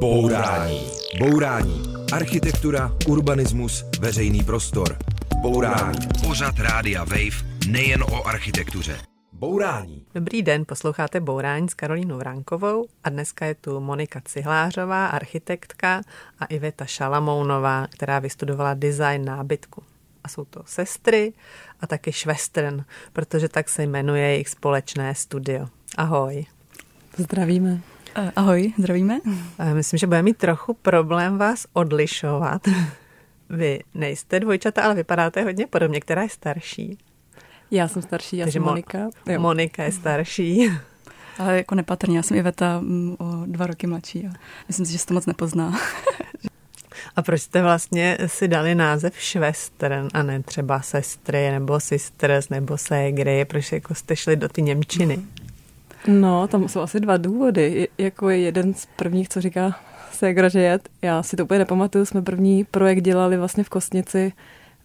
Bourání. Bourání. Architektura, urbanismus, veřejný prostor. Bourání. Pořad Rádia Wave nejen o architektuře. Bourání. Dobrý den, posloucháte Bourání s Karolínou Vránkovou a dneska je tu Monika Cihlářová, architektka a Iveta Šalamounová, která vystudovala design nábytku. A jsou to sestry a taky švestern, protože tak se jmenuje jejich společné studio. Ahoj. Zdravíme. Ahoj, zdravíme. Myslím, že bude mít trochu problém vás odlišovat. Vy nejste dvojčata, ale vypadáte hodně podobně. Která je starší? Já jsem starší, já Takže jsem Monika. Jo. Monika je starší. Ale jako nepatrně, já jsem Iveta mm, o dva roky mladší a myslím si, že se to moc nepozná. A proč jste vlastně si dali název Švestern a ne třeba sestry nebo sisters nebo ségry? Proč jako jste šli do ty Němčiny? No, tam jsou asi dva důvody. Jako je jeden z prvních, co říká ségra, že jet. Já si to úplně nepamatuju, jsme první projekt dělali vlastně v Kostnici,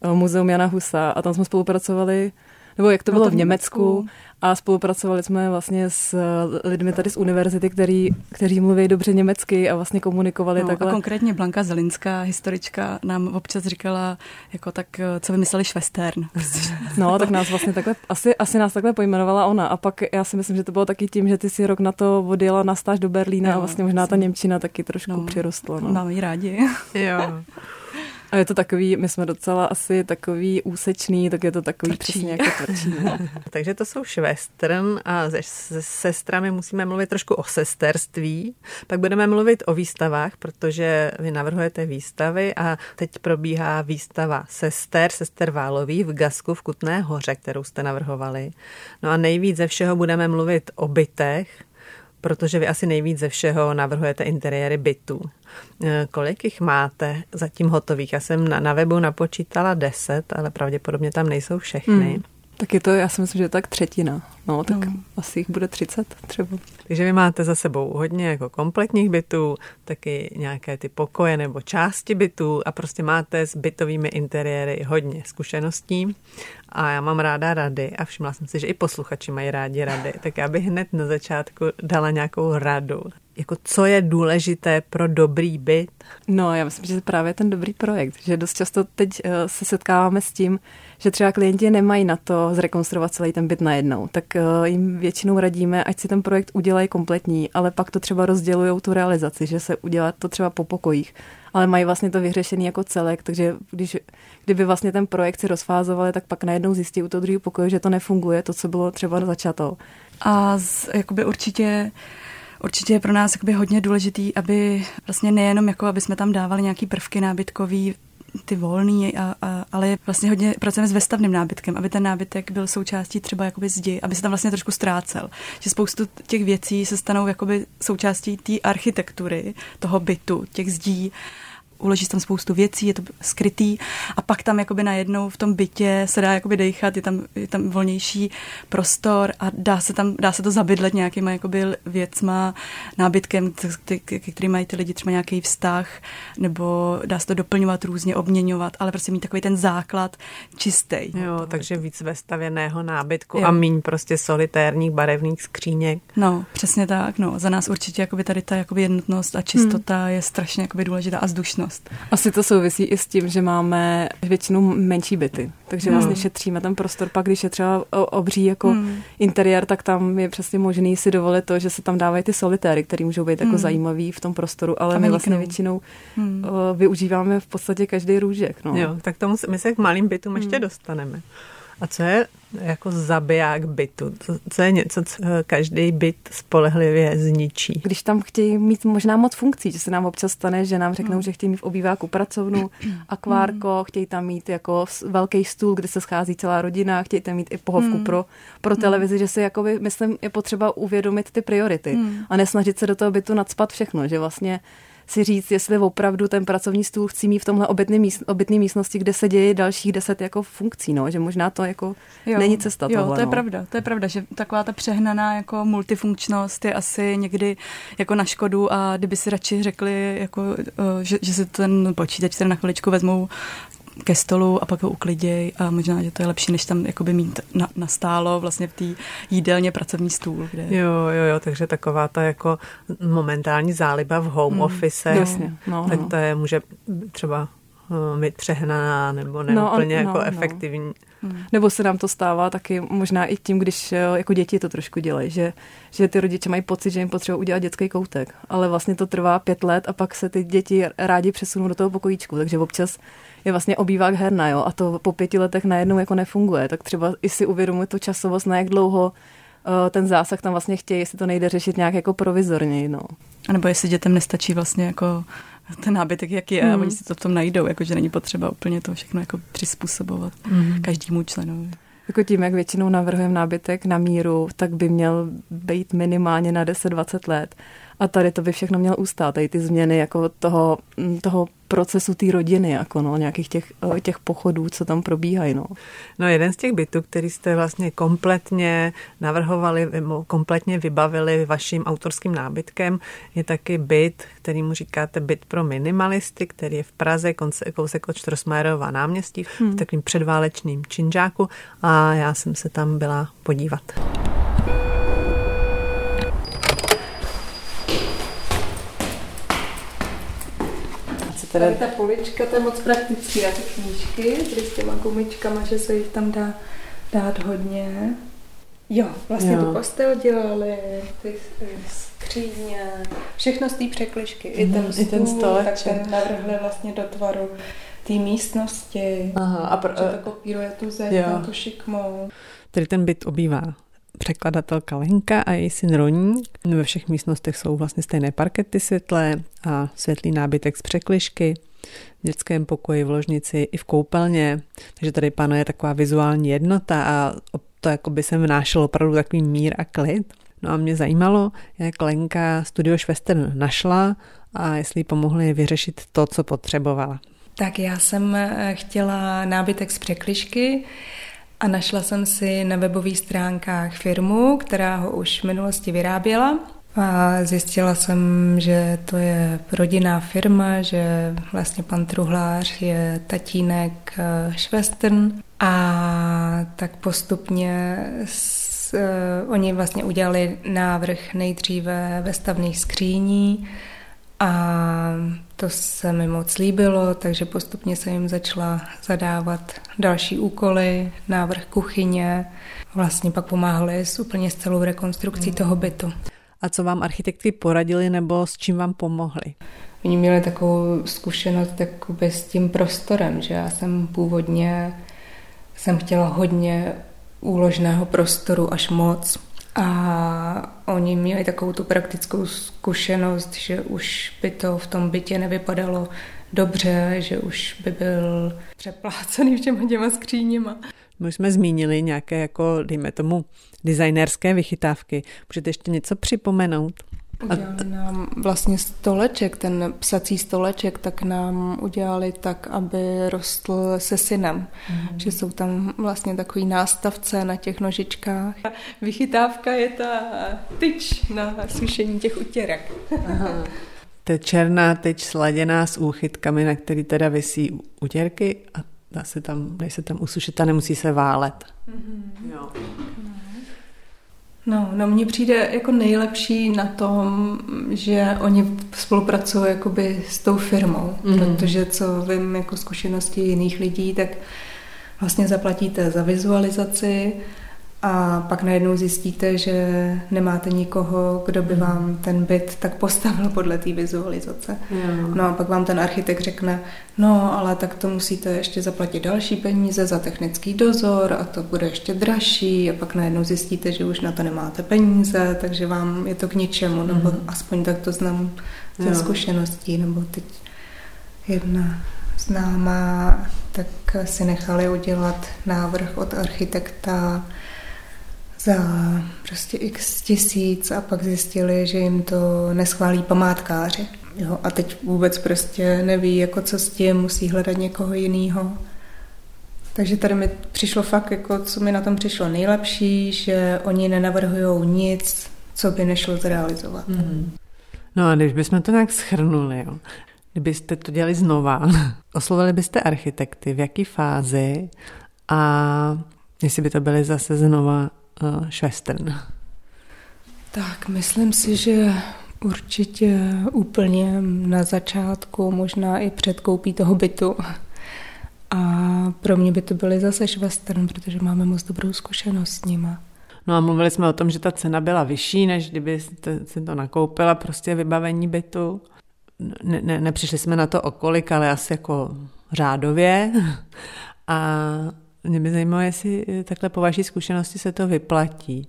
eh, muzeum Jana Husa a tam jsme spolupracovali nebo jak to no, bylo v Německu a spolupracovali jsme vlastně s eh, lidmi tady z univerzity, který, kteří mluví dobře německy a vlastně komunikovali no, takhle. A konkrétně Blanka Zelinská, historička, nám občas říkala, jako tak, eh, co vymysleli Švestern. no, tak nás vlastně takhle, asi, asi nás takhle pojmenovala ona a pak já si myslím, že to bylo taky tím, že ty si rok na to odjela na stáž do Berlína no, a vlastně možná ta Němčina taky trošku no, přirostla. No. Máme ji rádi. jo. A je to takový, my jsme docela asi takový úsečný, tak je to takový tvrdší. přesně jako tvrdší. No. Takže to jsou švestern a se, se sestrami musíme mluvit trošku o sesterství. Pak budeme mluvit o výstavách, protože vy navrhujete výstavy a teď probíhá výstava sester, sester Válový v Gasku v Kutné hoře, kterou jste navrhovali. No a nejvíc ze všeho budeme mluvit o bytech, protože vy asi nejvíc ze všeho navrhujete interiéry bytů. E, kolik jich máte zatím hotových? Já jsem na, na webu napočítala 10, ale pravděpodobně tam nejsou všechny. Hmm. Tak je to, já si myslím, že je to tak třetina. No, tak no. asi jich bude 30 třeba. Takže vy máte za sebou hodně jako kompletních bytů, taky nějaké ty pokoje nebo části bytů a prostě máte s bytovými interiéry hodně zkušeností. A já mám ráda rady a všimla jsem si, že i posluchači mají rádi rady. Tak já bych hned na začátku dala nějakou radu. Jako co je důležité pro dobrý byt? No, já myslím, že právě ten dobrý projekt, že dost často teď uh, se setkáváme s tím, že třeba klienti nemají na to zrekonstruovat celý ten byt najednou, tak uh, jim většinou radíme, ať si ten projekt udělají kompletní, ale pak to třeba rozdělují tu realizaci, že se udělá to třeba po pokojích, ale mají vlastně to vyřešený jako celek, takže když, kdyby vlastně ten projekt si rozfázovali, tak pak najednou zjistí u toho druhého pokoje, že to nefunguje, to, co bylo třeba začato. A z, jakoby určitě Určitě je pro nás jakoby hodně důležitý, aby vlastně nejenom jako, aby jsme tam dávali nějaký prvky nábytkový, ty volný, a, a, ale vlastně hodně pracujeme s vestavným nábytkem, aby ten nábytek byl součástí třeba jakoby zdi, aby se tam vlastně trošku ztrácel. Že spoustu těch věcí se stanou jakoby součástí té architektury, toho bytu, těch zdí uloží tam spoustu věcí, je to skrytý a pak tam jakoby najednou v tom bytě se dá jakoby dejchat, je tam, je tam volnější prostor a dá se tam, dá se to zabydlet nějakýma jakoby věcma, nábytkem, ke kterým mají ty lidi třeba nějaký vztah, nebo dá se to doplňovat různě, obměňovat, ale prostě mít takový ten základ čistý. Jo, takže víc vestavěného nábytku jo. a míň prostě solitérních barevných skříněk. No, přesně tak, no. Za nás určitě jakoby tady ta jakoby jednotnost a čistota hmm. je strašně jakoby důležitá a zdušnost dost. Asi to souvisí i s tím, že máme většinou menší byty, takže hmm. vlastně šetříme ten prostor. Pak, když je třeba obří jako hmm. interiér, tak tam je přesně možný si dovolit to, že se tam dávají ty solitéry, které můžou být jako hmm. zajímavý v tom prostoru, ale my vlastně většinou hmm. využíváme v podstatě každý růžek. No. Jo, tak tomu, my se k malým bytům hmm. ještě dostaneme. A co je jako zabiják bytu? Co, co je něco, co každý byt spolehlivě zničí? Když tam chtějí mít možná moc funkcí, že se nám občas stane, že nám řeknou, mm. že chtějí mít v obýváku pracovnu, akvárko, mm. chtějí tam mít jako velký stůl, kde se schází celá rodina, chtějí tam mít i pohovku mm. pro, pro hmm. televizi, že si jakoby, myslím, je potřeba uvědomit ty priority mm. a nesnažit se do toho bytu nadspat všechno, že vlastně si říct, jestli opravdu ten pracovní stůl chci mít v tomhle obytné míst, místnosti, kde se děje dalších deset jako funkcí, no, že možná to jako jo, není cesta jo, tohle, to je no. pravda, to je pravda, že taková ta přehnaná jako multifunkčnost je asi někdy jako na škodu a kdyby si radši řekli, jako, že, že si ten počítač ten na chviličku vezmou ke stolu a pak ho ukliděj a možná, že to je lepší, než tam jakoby mít na, nastálo vlastně v té jídelně pracovní stůl. Kde... Jo, jo, jo, takže taková ta jako momentální záliba v home mm, office, jasně, no, tak no. to je, může třeba mít přehnaná nebo neúplně no, jako no, efektivní. No. Hmm. Nebo se nám to stává taky možná i tím, když jako děti to trošku dělají, že, že ty rodiče mají pocit, že jim potřebují udělat dětský koutek, ale vlastně to trvá pět let a pak se ty děti rádi přesunou do toho pokojíčku, takže občas je vlastně obývák herna, jo, a to po pěti letech najednou jako nefunguje, tak třeba i si uvědomuje tu časovost, na jak dlouho uh, ten zásah tam vlastně chtějí, jestli to nejde řešit nějak jako provizorně, no. A nebo jestli dětem nestačí vlastně jako ten nábytek, jak je, hmm. a oni si to v tom najdou, jakože není potřeba úplně to všechno jako přizpůsobovat hmm. každému členovi. Jako tím, jak většinou navrhujeme nábytek na míru, tak by měl být minimálně na 10-20 let. A tady to by všechno mělo ustát, tady ty změny jako toho, mm, toho procesu té rodiny, jako no, nějakých těch, eh, těch pochodů, co tam probíhají. No. no jeden z těch bytů, který jste vlastně kompletně navrhovali, kompletně vybavili vaším autorským nábytkem, je taky byt, který mu říkáte byt pro minimalisty, který je v Praze, kousek od Čtrosmajerova náměstí, hmm. v takovým předválečným činžáku a já jsem se tam byla podívat. Teda... Tady ta polička, to je moc praktický na ty knížky, tady s těma gumičkama, že se jich tam dá dát hodně. Jo, vlastně jo. tu postel dělali, ty skříně, všechno z té překlišky. I ten stůl, I ten tak ten navrhli vlastně do tvaru té místnosti. Aha, a pro, že to kopíruje tu zeď, tu šikmou. Tedy ten byt obývá překladatelka Lenka a její syn Roní. Ve všech místnostech jsou vlastně stejné parkety světlé a světlý nábytek z překlišky. V dětském pokoji, v ložnici i v koupelně. Takže tady panuje taková vizuální jednota a to jako by se vnášelo opravdu takový mír a klid. No a mě zajímalo, jak Lenka studio Švestern našla a jestli jí pomohli vyřešit to, co potřebovala. Tak já jsem eh, chtěla nábytek z překlišky, a našla jsem si na webových stránkách firmu, která ho už v minulosti vyráběla. A zjistila jsem, že to je rodinná firma, že vlastně pan Truhlář je tatínek eh, Švestern a tak postupně s, uh, oni vlastně udělali návrh nejdříve ve stavných skříní a to se mi moc líbilo, takže postupně se jim začala zadávat další úkoly, návrh kuchyně. Vlastně pak pomáhali s úplně s celou rekonstrukcí mm. toho bytu. A co vám architekty poradili nebo s čím vám pomohli? Oni měli takovou zkušenost jakoby s tím prostorem, že já jsem původně jsem chtěla hodně úložného prostoru až moc. A oni měli takovou tu praktickou zkušenost, že už by to v tom bytě nevypadalo dobře, že už by byl přeplácený všema těma skříněma. My jsme zmínili nějaké, jako, dejme tomu, designerské vychytávky. Můžete ještě něco připomenout? Udělali nám vlastně stoleček, ten psací stoleček, tak nám udělali tak, aby rostl se synem. Mm. Že jsou tam vlastně takový nástavce na těch nožičkách. Vychytávka je ta tyč na sušení těch utěrek. Aha. To je černá tyč sladěná s úchytkami, na který teda vysí utěrky a dá se tam, než se tam usušit a nemusí se válet. Mm-hmm. Jo. No, no mně přijde jako nejlepší na tom, že oni spolupracují jakoby s tou firmou, mm. protože co vím jako zkušenosti jiných lidí, tak vlastně zaplatíte za vizualizaci, a pak najednou zjistíte, že nemáte nikoho, kdo by vám ten byt tak postavil podle té vizualizace. Mm. No a pak vám ten architekt řekne, no ale tak to musíte ještě zaplatit další peníze za technický dozor a to bude ještě dražší a pak najednou zjistíte, že už na to nemáte peníze, takže vám je to k ničemu, nebo mm. aspoň tak to znám ze zkušeností, nebo teď jedna známá, tak si nechali udělat návrh od architekta za prostě x tisíc a pak zjistili, že jim to neschválí památkáři. Jo, a teď vůbec prostě neví, jako co s tím, musí hledat někoho jiného. Takže tady mi přišlo fakt, jako co mi na tom přišlo nejlepší, že oni nenavrhují nic, co by nešlo zrealizovat. Mm. No a když bychom to nějak schrnuli, jo, Kdybyste to dělali znova, oslovili byste architekty, v jaký fázi a jestli by to byly zase znova uh, švestern? Tak, myslím si, že určitě úplně na začátku, možná i před koupí toho bytu. A pro mě by to byly zase švestern, protože máme moc dobrou zkušenost s nima. No a mluvili jsme o tom, že ta cena byla vyšší, než kdyby si to nakoupila, prostě vybavení bytu. Ne, ne, nepřišli jsme na to o kolik, ale asi jako řádově. A mě by zajímalo, jestli takhle po vaší zkušenosti se to vyplatí.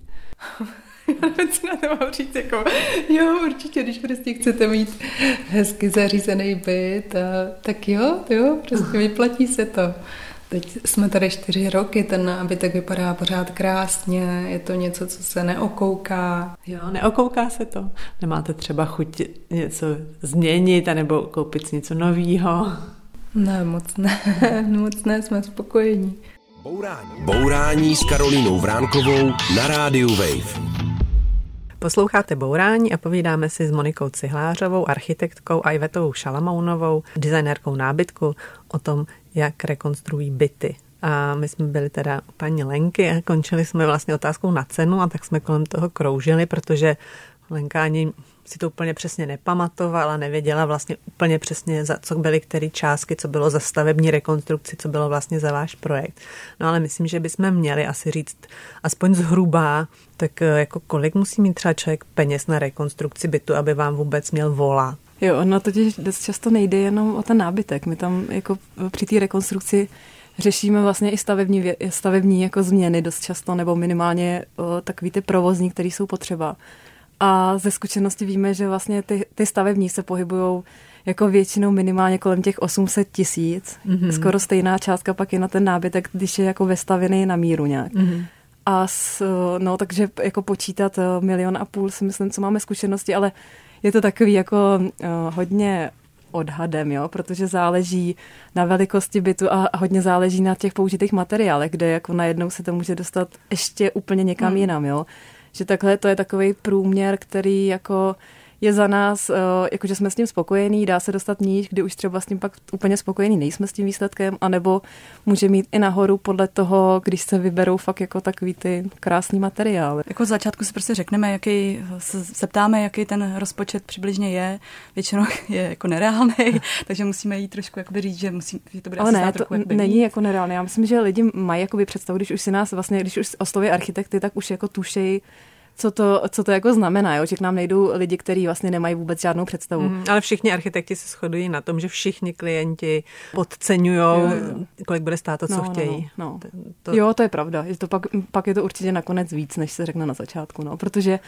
nevím, co na to mám říct, jako, jo, určitě, když prostě chcete mít hezky zařízený byt, a, tak jo, jo, prostě vyplatí se to. Teď jsme tady čtyři roky, ten nábytek vypadá pořád krásně, je to něco, co se neokouká. Jo, neokouká se to. Nemáte třeba chuť něco změnit, anebo koupit si něco nového? Ne, moc ne, moc ne, jsme spokojení. Bourání. Bourání s Karolínou Vránkovou na rádiu Wave. Posloucháte Bourání a povídáme si s Monikou Cihlářovou, architektkou a Ivetou Šalamounovou, designérkou nábytku, o tom, jak rekonstruují byty. A my jsme byli teda u paní Lenky a končili jsme vlastně otázkou na cenu a tak jsme kolem toho kroužili, protože Lenka ani si to úplně přesně nepamatovala, nevěděla vlastně úplně přesně, za co byly které částky, co bylo za stavební rekonstrukci, co bylo vlastně za váš projekt. No ale myslím, že bychom měli asi říct aspoň zhruba, tak eh, jako kolik musí mít třeba člověk peněz na rekonstrukci bytu, aby vám vůbec měl volat. Jo, no totiž dost často nejde jenom o ten nábytek. My tam jako při té rekonstrukci řešíme vlastně i stavební, stavební jako změny dost často, nebo minimálně o, takový ty provozní, které jsou potřeba. A ze zkušenosti víme, že vlastně ty, ty stavební se pohybují jako většinou minimálně kolem těch 800 tisíc. Mm-hmm. Skoro stejná částka pak je na ten nábytek, když je jako vestavěný na míru nějak. Mm-hmm. A s, no, takže jako počítat eh, milion a půl si myslím, co máme zkušenosti, ale je to takový jako uh, hodně odhadem, jo, protože záleží na velikosti bytu a hodně záleží na těch použitých materiálech, kde jako najednou se to může dostat ještě úplně někam hmm. jinam, jo že takhle to je takový průměr, který jako je za nás, eh, jakože jsme s tím spokojení, dá se dostat níž, kdy už třeba s tím pak úplně spokojení nejsme s tím výsledkem, anebo může mít i nahoru podle toho, když se vyberou fakt jako takový ty krásný materiály. Jako v začátku si prostě řekneme, jaký, se ptáme, jaký ten rozpočet přibližně je, většinou je jako nereálný, takže musíme jít trošku jakoby říct, že, musí, že to bude Ale ne, to trochu není jako nereálné. Já myslím, že lidi mají jakoby představu, když už si nás vlastně, když už osloví architekty, tak už jako tušejí, co to, co to jako znamená, jo? že k nám nejdou lidi, kteří vlastně nemají vůbec žádnou představu. Mm, ale všichni architekti se shodují na tom, že všichni klienti podceňují, kolik bude stát to, co no, chtějí. No, no. To... Jo, to je pravda. Je to pak, pak je to určitě nakonec víc, než se řekne na začátku, no, protože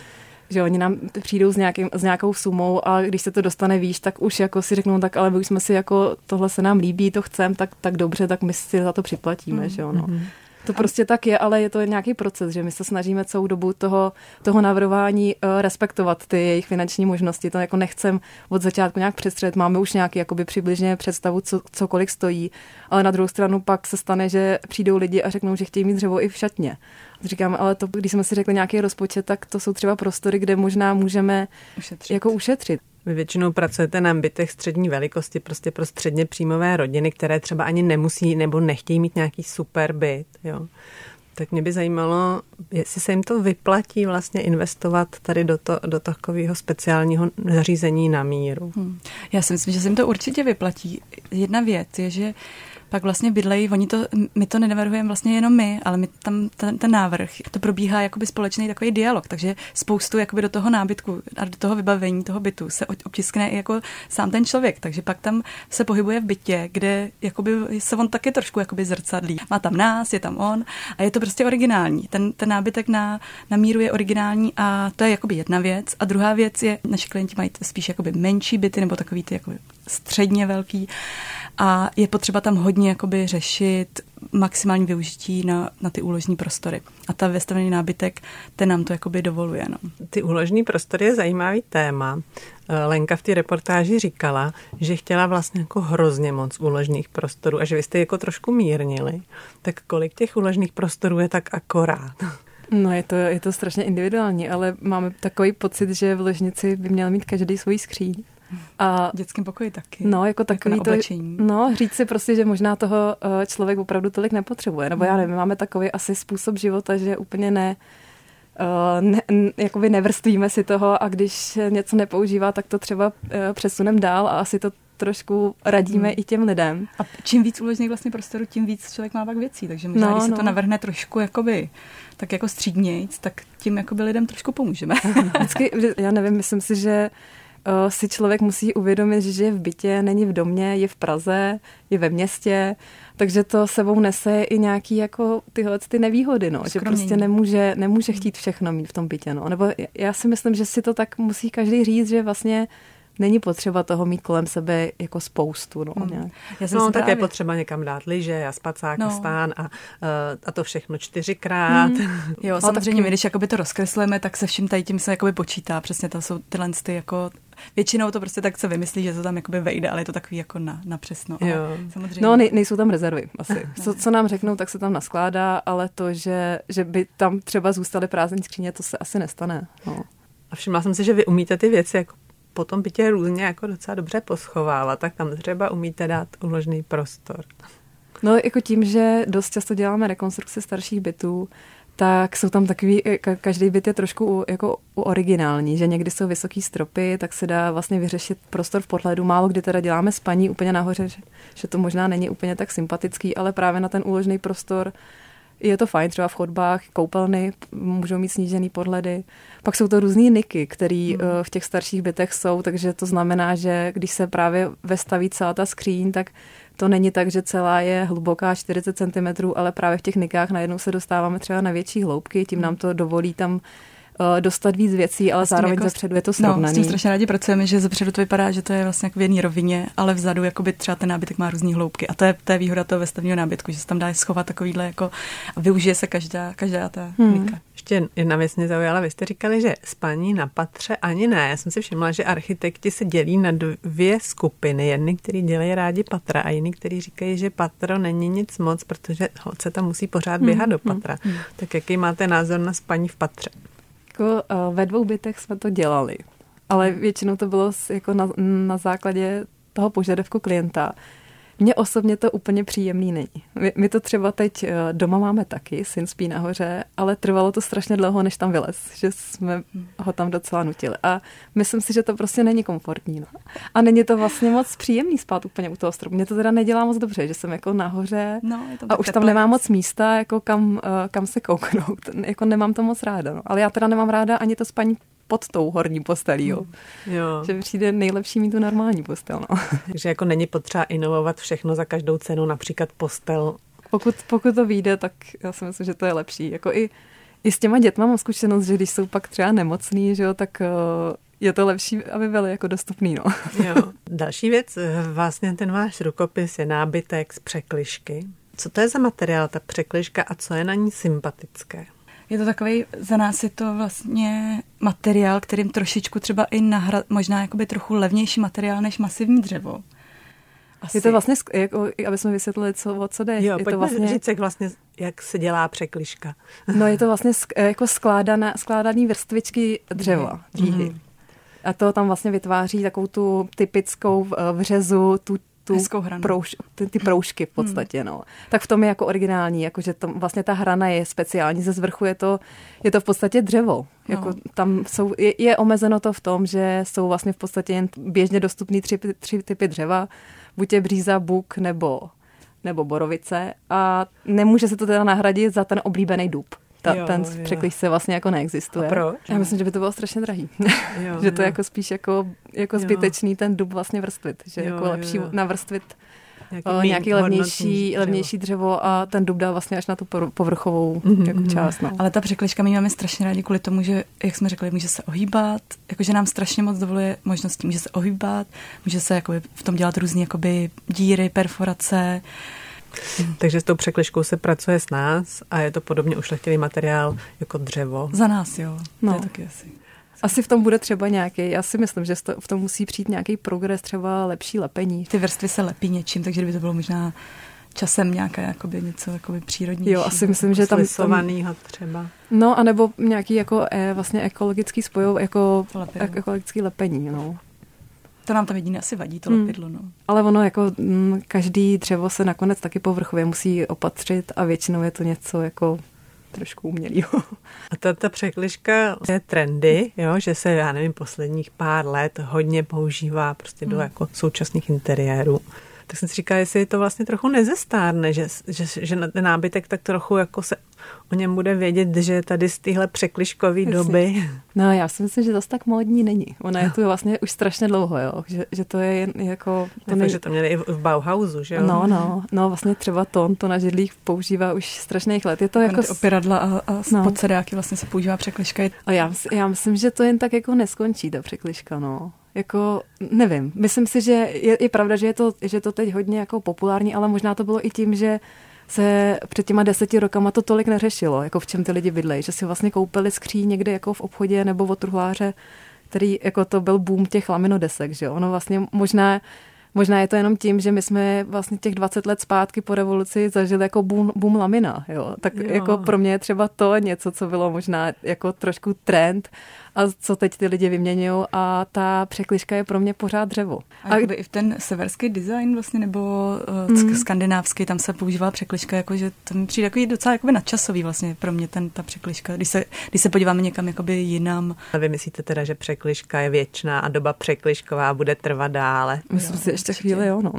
že oni nám přijdou s, nějakým, s nějakou sumou a když se to dostane výš, tak už jako si řeknou, tak ale už jsme si jako, tohle se nám líbí, to chcem, tak, tak dobře, tak my si za to připlatíme, mm, že jo, no. Mm-hmm. To prostě tak je, ale je to nějaký proces, že my se snažíme celou dobu toho, toho navrhování uh, respektovat ty jejich finanční možnosti. To jako nechcem od začátku nějak přestřet. Máme už nějaký jakoby přibližně představu, co, co kolik stojí, ale na druhou stranu pak se stane, že přijdou lidi a řeknou, že chtějí mít dřevo i v šatně. Říkám, ale to, když jsme si řekli nějaký rozpočet, tak to jsou třeba prostory, kde možná můžeme ušetřit. jako ušetřit. Vy většinou pracujete na bytech střední velikosti, prostě pro středně příjmové rodiny, které třeba ani nemusí nebo nechtějí mít nějaký super byt. Jo. Tak mě by zajímalo, jestli se jim to vyplatí vlastně investovat tady do, to, do takového speciálního zařízení na míru. Hmm. Já si myslím, že se jim to určitě vyplatí. Jedna věc je, že pak vlastně bydlejí, oni to, my to nenavrhujeme vlastně jenom my, ale my tam ten, ten návrh, to probíhá jakoby společný takový dialog, takže spoustu jakoby do toho nábytku a do toho vybavení toho bytu se obtiskne i jako sám ten člověk, takže pak tam se pohybuje v bytě, kde jakoby se on taky trošku jakoby zrcadlí. Má tam nás, je tam on a je to prostě originální. Ten, ten nábytek na, na míru je originální a to je jakoby jedna věc. A druhá věc je, naši klienti mají spíš jakoby menší byty nebo takový ty jakoby středně velký a je potřeba tam hodně jakoby řešit maximální využití na, na ty úložní prostory. A ta vystavený nábytek, ten nám to jakoby dovoluje. No. Ty úložní prostory je zajímavý téma. Eh, Lenka v té reportáži říkala, že chtěla vlastně jako hrozně moc úložných prostorů a že vy jste jako trošku mírnili. Tak kolik těch úložných prostorů je tak akorát? No je to, je to strašně individuální, ale máme takový pocit, že v ložnici by měl mít každý svůj skříň A v dětském pokoji taky. No, jako takový jako to, no, říct si prostě, že možná toho eh, člověk opravdu tolik nepotřebuje. Nebo já hmm. nevím, máme takový asi způsob života, že úplně ne, uh, ne, jakoby nevrstvíme si toho a když něco nepoužívá, tak to třeba uh, přesunem dál a asi to trošku radíme hmm. i těm lidem. A čím víc uložených vlastně prostoru, tím víc člověk má pak věcí, takže možná, no, když se no. to navrhne trošku jakoby, tak jako střídnějc, tak tím jakoby lidem trošku pomůžeme. Vždycky, já nevím, myslím si, že uh, si člověk musí uvědomit, že je v bytě, není v domě, je v Praze, je ve městě, takže to sebou nese i nějaký jako tyhle ty nevýhody, no, že prostě nemůže, nemůže chtít všechno mít v tom bytě. No. Nebo já si myslím, že si to tak musí každý říct, že vlastně není potřeba toho mít kolem sebe jako spoustu. No, hmm. nějak. Já jsem no tak je potřeba někam dát liže a spacák no. a stán a, a to všechno čtyřikrát. Hmm. Jo, no, samozřejmě, my když jakoby to rozkreslujeme, tak se vším tady tím se jakoby počítá. Přesně to jsou tyhle ty jako Většinou to prostě tak se vymyslí, že to tam jakoby vejde, ale je to takový jako na, na přesno. Jo. Samozřejmě... No, nej, nejsou tam rezervy asi. Co, co nám řeknou, tak se tam naskládá, ale to, že, že by tam třeba zůstaly prázdné skříně, to se asi nestane. No. A všimla jsem si, že vy umíte ty věci jako po tom bytě různě jako docela dobře poschovávat, tak tam třeba umíte dát uložný prostor. No jako tím, že dost často děláme rekonstrukce starších bytů, tak jsou tam takový, každý byt je trošku jako originální, že někdy jsou vysoký stropy, tak se dá vlastně vyřešit prostor v podhledu. Málo kdy teda děláme spaní úplně nahoře, že, že to možná není úplně tak sympatický, ale právě na ten úložný prostor je to fajn, třeba v chodbách, koupelny můžou mít snížený podhledy. Pak jsou to různé niky, které hmm. Eh, v těch starších bytech jsou, takže to znamená, že když se právě vestaví celá ta skříň, tak to není tak, že celá je hluboká 40 cm, ale právě v těch nikách najednou se dostáváme třeba na větší hloubky, tím nám to dovolí tam dostat víc věcí, ale zároveň jako, zepředu je to srovnaný. No, s tím strašně rádi pracujeme, že zepředu to vypadá, že to je vlastně jako v jedné rovině, ale vzadu jakoby třeba ten nábytek má různé hloubky. A to je, to je výhoda toho vestavního nábytku, že se tam dá schovat takovýhle jako a využije se každá, každá ta hmm. Ještě jedna věc mě zaujala, vy jste říkali, že spaní na patře ani ne. Já jsem si všimla, že architekti se dělí na dvě skupiny. Jedny, kteří dělají rádi patra a jiný, kteří říkají, že patro není nic moc, protože holce tam musí pořád běhat hmm. do patra. Hmm. Tak jaký máte názor na spaní v patře? Jako, uh, ve dvou bytech jsme to dělali, ale většinou to bylo jako na, na základě toho požadavku klienta. Mně osobně to úplně příjemný není. My, my to třeba teď eh, doma máme taky, syn spí nahoře, ale trvalo to strašně dlouho, než tam vylez, že jsme ho tam docela nutili. A myslím si, že to prostě není komfortní. No. A není to vlastně moc příjemný spát úplně u toho stropu. Mě to teda nedělá moc dobře, že jsem jako nahoře no, a už tam nemám moc místa, jako kam, eh, kam se kouknout. jako nemám to moc ráda. No. Ale já teda nemám ráda ani to spaní pod tou horní postelí. Jo. Jo. Že přijde nejlepší mít tu normální postel. No. Takže jako není potřeba inovovat všechno za každou cenu, například postel. Pokud, pokud to vyjde, tak já si myslím, že to je lepší. Jako i, i s těma dětma mám zkušenost, že když jsou pak třeba nemocný, že jo, tak uh, je to lepší, aby byly jako dostupný. No. Jo. Další věc, eh, vlastně ten váš rukopis je nábytek z překlišky. Co to je za materiál, ta překliška a co je na ní sympatické? Je to takový, za nás je to vlastně materiál, kterým trošičku třeba i nahrad, možná jakoby trochu levnější materiál než masivní dřevo. Asi. Je to vlastně, jako, aby jsme vysvětlili, co, o co jde. Jo, je to vlastně, říct, jak vlastně, jak se dělá překliška. No je to vlastně jako skládaná, skládaný vrstvičky dřeva, dříhy. Mm-hmm. A to tam vlastně vytváří takovou tu typickou eh, vřezu, tu tu prouž, ty, ty proužky v podstatě, hmm. no. Tak v tom je jako originální, jako že tam vlastně ta hrana je speciální, ze zvrchu je to, je to v podstatě dřevo. Jako no. tam jsou, je, je, omezeno to v tom, že jsou vlastně v podstatě jen běžně dostupný tři, tři typy dřeva, buď je bříza, buk nebo nebo borovice a nemůže se to teda nahradit za ten oblíbený dub ta, jo, ten překliš se vlastně jako neexistuje. A proč? Já myslím, že by to bylo strašně drahý. Jo, že to je jako spíš jako, jako zbytečný ten dub vlastně vrstvit. Že jo, jako lepší jo. navrstvit nějaký, o, nějaký levnější, dřevo. levnější dřevo a ten dub dá vlastně až na tu povrchovou mm-hmm. jako část. No. Ale ta překliška my máme strašně rádi kvůli tomu, že, jak jsme řekli, může se ohýbat, jakože nám strašně moc dovoluje možností, může se ohýbat, může se jakoby, v tom dělat různé jakoby, díry, perforace, takže s tou překliškou se pracuje s nás a je to podobně ušlechtilý materiál jako dřevo. Za nás, jo. No. To je taky asi. Asi v tom bude třeba nějaký, já si myslím, že v tom musí přijít nějaký progres, třeba lepší lepení. Ty vrstvy se lepí něčím, takže kdyby to bylo možná časem nějaké jakoby něco jakoby přírodní. Jo, asi myslím, že tam... tam třeba. No, anebo nějaký jako e, vlastně ekologický spojov, jako lepení. ekologický lepení, no. To nám tam jedině asi vadí, to Hmm. lepidlo, no. Ale ono jako mm, každý dřevo se nakonec taky povrchově musí opatřit a většinou je to něco jako trošku umělého. A ta, ta překližka je trendy, jo, že se, já nevím, posledních pár let hodně používá prostě do jako současných interiérů. Tak jsem si říkala, jestli je to vlastně trochu nezestárne, že, že, že na ten nábytek tak trochu jako se o něm bude vědět, že je tady z téhle překližkové Jasně. doby. No já si myslím, že zase tak módní není. Ona je tu vlastně už strašně dlouho, jo. Že, že to je jen jako... To To nej... že to měli i v Bauhausu, že jo? No, no, no, vlastně třeba ton, to na židlích používá už strašných let. Je to jako... Opiradla a, a No. no. podsedáky vlastně se používá překližka. A já, já myslím, že to jen tak jako neskončí, ta překližka, no. Jako, nevím, myslím si, že je, je pravda, že je, to, že je to teď hodně jako populární, ale možná to bylo i tím, že se před těma deseti rokama to tolik neřešilo, jako v čem ty lidi bydlejí, že si vlastně koupili skříň někde jako v obchodě nebo od truhláře, který jako to byl boom těch laminodesek, že jo. Ono vlastně možná Možná je to jenom tím, že my jsme vlastně těch 20 let zpátky po revoluci zažili jako boom, boom lamina, jo. Tak jo. jako pro mě je třeba to něco, co bylo možná jako trošku trend a co teď ty lidi vyměňují a ta překližka je pro mě pořád dřevo. A jakoby i v ten severský design vlastně, nebo uh, mm. skandinávský, tam se používala překližka, jakože to mi přijde takový docela jakoby nadčasový vlastně pro mě ten, ta překližka. Když se, když se podíváme někam jakoby jinam, A vy myslíte teda, že překližka je věčná a doba překližková bude trvat dále? Myslím Jo, si ještě určitě. chvíli, jo, no.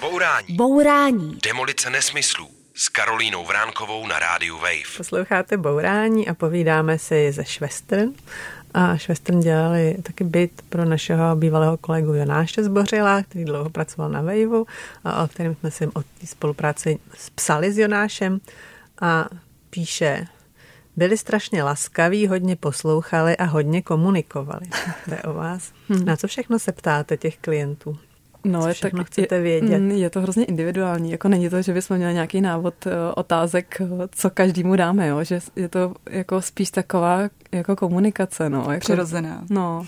Bourání. Bourání. Demolice nesmyslů. S Karolínou Vránkovou na rádiu Wave. Posloucháte Bourání a povídáme si ze Švestern. A Švestern dělali taky byt pro našeho bývalého kolegu Jonáše Zbořila, který dlouho pracoval na Vejvu a o kterém jsme si o té spolupráci psali s Jonášem. A píše, byli strašně laskaví, hodně poslouchali a hodně komunikovali. To je o vás. Na co všechno se ptáte těch klientů? No, Co je všechno tak, chcete je, vědět? mm, Je to hrozně individuální. Jako není to, že bychom měli nějaký návod eh, otázek, eh, co každému dáme, jo? že je to jako spíš taková jako komunikace. No, jako, přirozená. No,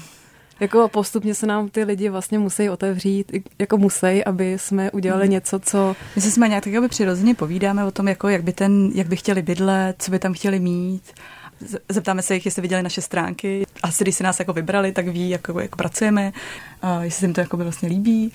jako postupně se nám ty lidi vlastně musí otevřít, jako musí, aby jsme udělali Hmm. něco, co... My si s nějak tak jakoby přirozeně povídáme o tom, jako jak by, ten, jak by chtěli bydlet, co by tam chtěli mít. Zeptáme se jich, jestli viděli naše stránky. Asi když si nás jako vybrali, tak ví, jak, jak pracujeme, a jestli se jim to jakoby vlastně líbí.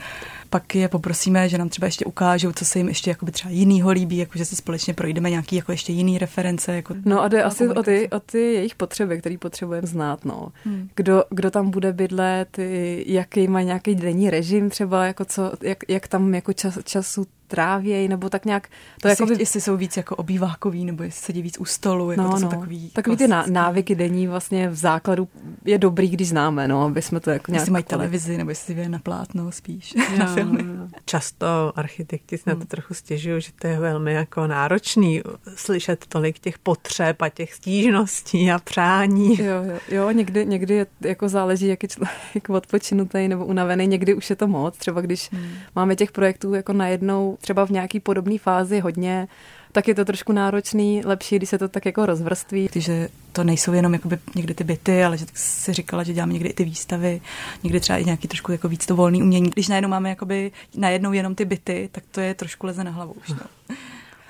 Pak je poprosíme, že nám třeba ještě ukážou, co se jim ještě jakoby třeba jinýho líbí, jako že si společně projdeme nějaký jako ještě jiný reference. Jako No a jde asi o ty, o ty jejich potřeby, které potřebujeme znát. No. Hmm. Kdo, kdo tam bude bydlet, jaký má nějaký denní režim třeba, jako co, jak, jak tam jako čas, času trávějí, nebo tak nějak... To jestli, jako by, jestli jsou víc jako obývákový, nebo jestli sedí víc u stolu, jako no, to jsou no. takový, takový ty ná, návyky denní vlastně v základu je dobrý, když známe, no, aby jsme to jako nějak... Jestli mají kolik- televizi, nebo jestli si vyjde na plátno spíš. Jo, na filmy. jo. Často architekti si na to Hmm. trochu stěžují, že to je velmi jako náročný slyšet tolik těch potřeb a těch stížností a přání. Jo, jo, jo někdy, někdy je, jako záleží, jak je člověk odpočinutý nebo unavený, někdy už je to moc. Třeba když Hmm. máme těch projektů jako najednou, třeba v nějaký podobné fázi hodně, tak je to trošku náročný, lepší, když se to tak jako rozvrství. že to nejsou jenom jakoby někdy ty byty, ale že si říkala, že děláme někdy i ty výstavy, někdy třeba i nějaký trošku jako víc to volný umění. Když najednou máme jakoby najednou jenom ty byty, tak to je trošku leze na hlavu už. No.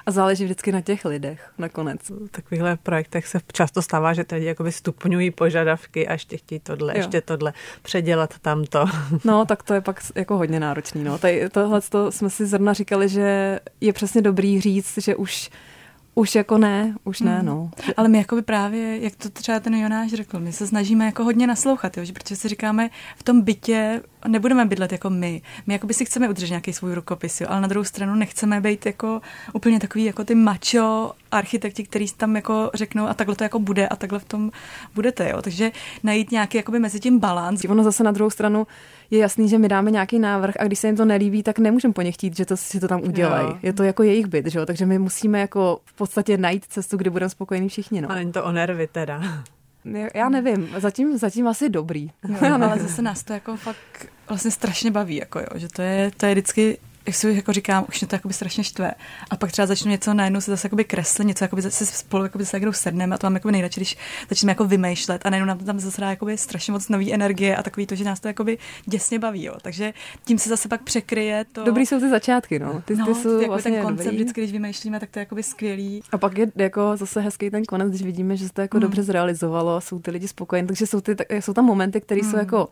A záleží vždycky na těch lidech nakonec. V takovýchhle projektech se často stává, že ty lidi jakoby stupňují požadavky a ještě chtějí tohle, Jo. ještě tohle, předělat tamto. No, tak to je pak jako hodně náročný. No. Tady tohle to jsme si zrovna říkali, že je přesně dobrý říct, že už, už jako ne, už ne, Mm. no. Ale my jakoby právě, jak to třeba ten Jonáš řekl, my se snažíme jako hodně naslouchat, jo, že protože si říkáme, v tom bytě nebudeme bydlet jako my. My jakoby si chceme udržet nějaký svůj rukopis, jo, ale na druhou stranu nechceme být jako úplně takový jako ty macho architekti, který tam jako řeknou a takhle to jako bude a takhle v tom budete, jo. Takže najít nějaký jakoby mezi tím balans. Ono zase na druhou stranu je jasný, že my dáme nějaký návrh a když se jim to nelíbí, tak nemůžeme po nich chtít, že to si to tam udělají. Je to jako jejich byt, že jo? takže my musíme jako v podstatě najít cestu, kdy budeme spokojení všichni. No. A není to o nervy teda. Já- Já nevím, zatím, zatím asi dobrý. Jo, ale zase nás to jako fakt vlastně strašně baví, jako jo, že to je, to je vždycky jak si jako říkám, už mě to jakoby strašně štve. A pak třeba začnu něco najednou se zase jakoby kreslit, něco jakoby zase spolu jakoby se někdo sedneme a to mám jakoby nejradši, když začneme jako vymýšlet a najednou nám tam zase dá jakoby strašně moc nový energie a takový to, že nás to jakoby děsně baví. Jo. Takže tím se zase pak překryje to. Dobrý jsou ty začátky, no. Ty, no, ty jsou jakoby vlastně ten koncept dobrý. vždycky, když vymýšlíme, tak to je jakoby skvělý. A pak je jako zase hezký ten konec, když vidíme, že se to jako Mm. dobře zrealizovalo, jsou ty lidi spokojení, takže jsou, ty, tak- jsou tam momenty, které jsou Mm. jako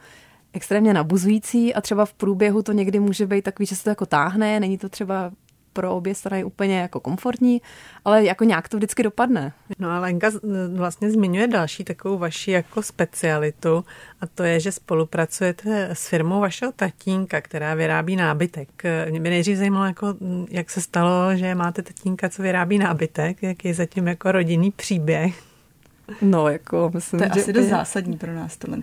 extrémně nabuzující a třeba v průběhu to někdy může být takový, že se to jako táhne, není to třeba pro obě strany úplně jako komfortní, ale jako nějak to vždycky dopadne. No a Lenka vlastně zmiňuje další takovou vaši jako specialitu a to je, že spolupracujete s firmou vašeho tatínka, která vyrábí nábytek. Mě by nejdřív zajímalo, jako, jak se stalo, že máte tatínka, co vyrábí nábytek, jaký je zatím jako rodinný příběh. No, jako myslím, To je že asi dost zásadní pro nás tohle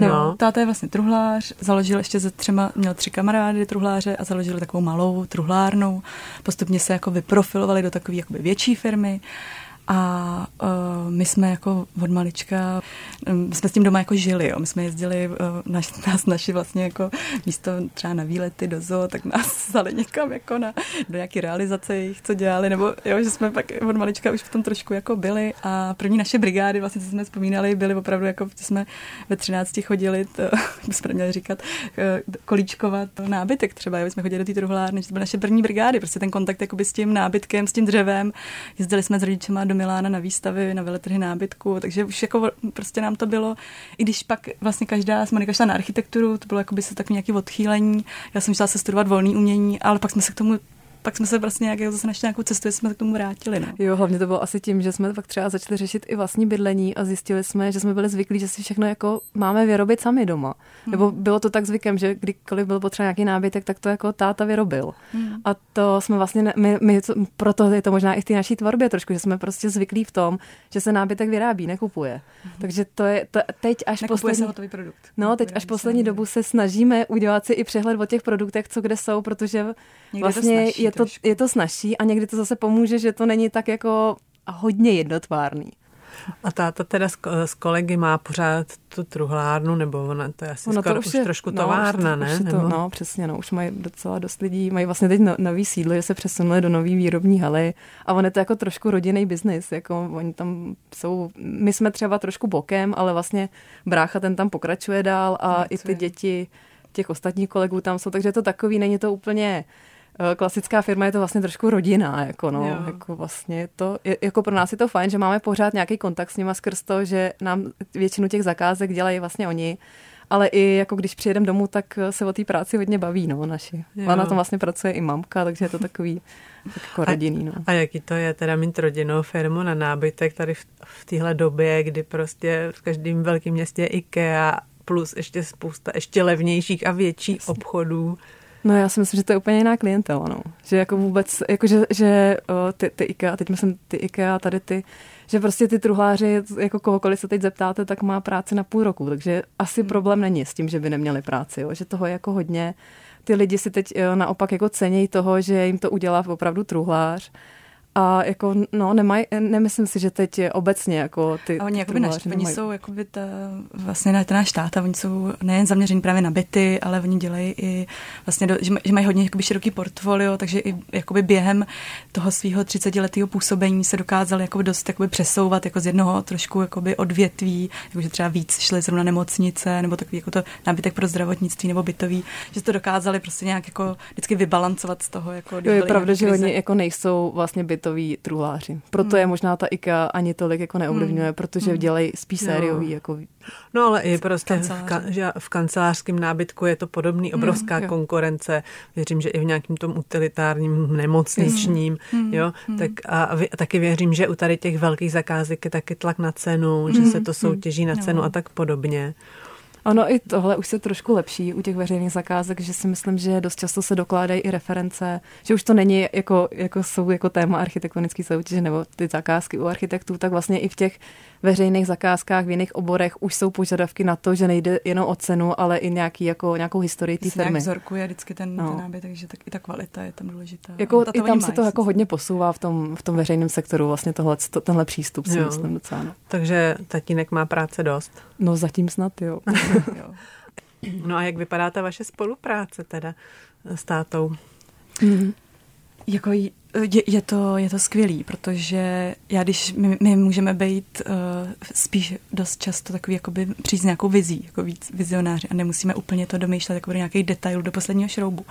No. no. Táta je vlastně truhlář, založil ještě ze třema, měl tři kamarády truhláře a založili takovou malou truhlárnu. Postupně se jako vyprofilovali do takové jakoby větší firmy. A uh, my jsme jako od malička, um, jsme s tím doma jako žili, jo. My jsme jezdili, uh, naš, nás naši vlastně jako místo třeba na výlety do zoo, tak nás vzali někam jako na, do nějaké realizace jejich, co dělali, nebo jo, že jsme pak od malička už v tom trošku jako byli a první naše brigády, vlastně, co jsme vzpomínali, byly opravdu jako, jsme ve 13 chodili, to bychom měli říkat, uh, kolíčkovat nábytek třeba, jo. My jsme chodili do té truhlárny, to byly naše první brigády, prostě ten kontakt jakoby s tím nábytkem, s tím dřevem, jezdili jsme s rodičema do Milána na výstavy, na veletrhy nábytku, takže už jako prostě nám to bylo, i když pak vlastně každá, jsme šla na architekturu, to bylo jako by se takový nějaký odchýlení, já jsem šla se studovat volný umění, ale pak jsme se k tomu pak jsme se vlastně nějak, zase našli nějakou cestu, jsme se k tomu vrátili. No. Jo, hlavně to bylo asi tím, že jsme pak třeba začali řešit i vlastní bydlení a zjistili jsme, že jsme byli zvyklí, že si všechno jako máme vyrobit sami doma. Hmm. Nebo bylo to tak zvykem, že kdykoliv byl potřeba nějaký nábytek, tak to jako táta vyrobil. Hmm. A to jsme vlastně, my, my, proto je to možná i v té naší tvorbě trošku, že jsme prostě zvyklí v tom, že se nábytek vyrábí, nekupuje. Hmm. Takže to je to, teď až Nekupuje poslední, se hotový produkt. No, teď až poslední dobu se snažíme udělat si i přehled o těch produktech, co kde jsou, protože Někde vlastně to je, to, je to snažší a někdy to zase pomůže, že to není tak jako hodně jednotvárný. A táta teda s, s kolegy má pořád tu truhlárnu, nebo ona, to je asi ono skoro to už, je, trošku no, továrna, už ne? Už to, nebo? No, přesně, no, už mají docela dost lidí, mají vlastně teď no, nový sídlo, že se přesunuli do nový výrobní haly a on je to jako trošku rodinný biznis, jako oni tam jsou, my jsme třeba trošku bokem, ale vlastně brácha ten tam pokračuje dál a no, i ty je? děti těch ostatních kolegů tam jsou, takže to takový, není to úplně klasická firma je to vlastně trošku rodina, jako no, jo. jako vlastně to, je, jako pro nás je to fajn, že máme pořád nějaký kontakt s nima skrz to, že nám většinu těch zakázek dělají vlastně oni, ale i jako když přijedeme domů, tak se o té práci hodně baví, no, naši. A na tom vlastně pracuje i mamka, takže je to takový tak jako rodinný, no. A jaký to je teda mít rodinnou firmu na nábytek tady v, v téhle době, kdy prostě v každém velkém městě je IKEA plus ještě spousta ještě levnějších a větších obchodů. No já si myslím, že to je úplně jiná klientela, no. Že jako vůbec, jako že, že o, ty, ty IKEA, teď myslím ty IKEA, tady ty, že prostě ty truhláři, jako kohokoliv se teď zeptáte, tak má práci na půl roku, takže asi hmm. problém není s tím, že by neměli práci, jo. že toho je jako hodně. Ty lidi si teď jo, naopak jako cenějí toho, že jim to udělá opravdu truhlář a jako, no, nemaj, nemyslím si, že teď je obecně jako ty... A oni, jakoby naš, oni jsou jakoby ta, vlastně na ten náš stát a oni jsou nejen zaměření právě na byty, ale oni dělají i vlastně, do, že, že mají hodně jakoby široký portfolio, takže i jakoby během toho svého 30 letého působení se dokázali jakoby dost jakoby přesouvat jako z jednoho trošku jakoby odvětví, jakože třeba víc šly zrovna nemocnice, nebo takový jako to nábytek pro zdravotnictví nebo bytový, že to dokázali prostě nějak jako vždycky vybalancovat z toho. Jako, jo, je pravda, že oni jako nejsou vlastně byt bytoví truhláři. Proto hmm. je možná ta IKEA ani tolik jako neovlivňuje, hmm. protože hmm. dělají spíš sériový. Jako no ale i prostě v, ka- že v kancelářském nábytku je to podobný, hmm, obrovská hmm. konkurence. Věřím, že i v nějakým tom utilitárním nemocničním, hmm. jo, hmm. tak a, a, a taky věřím, že u tady těch velkých zakázek je taky tlak na cenu, hmm. že se to soutěží na cenu no. a tak podobně. Ono i tohle už se trošku lepší u těch veřejných zakázek, že si myslím, že dost často se dokládají i reference, že už to není jako, jako jsou jako téma architektonické soutěže nebo ty zakázky u architektů, tak vlastně i v těch veřejných zakázkách v jiných oborech už jsou požadavky na to, že nejde jenom o cenu, ale i nějaký, jako, nějakou historii té firmy. vzorkuje vždycky ten, no. ten nábytek, takže tak, i ta kvalita je tam důležitá. Jako, I tam se to jako hodně posouvá v tom, v tom veřejném sektoru, vlastně tohle, to, tenhle přístup si jo. myslím docela. No. Takže tatínek má práce dost. No zatím snad jo. No a jak vypadá ta vaše spolupráce teda s tátou? Mm-hmm. Jako je, je, to, je to skvělý, protože já, když my, my můžeme být uh, spíš dost často takový, jakoby přijít s nějakou vizí, jako víc vizionáři a nemusíme úplně to domýšlet jako do nějakých detailů do posledního šroubu,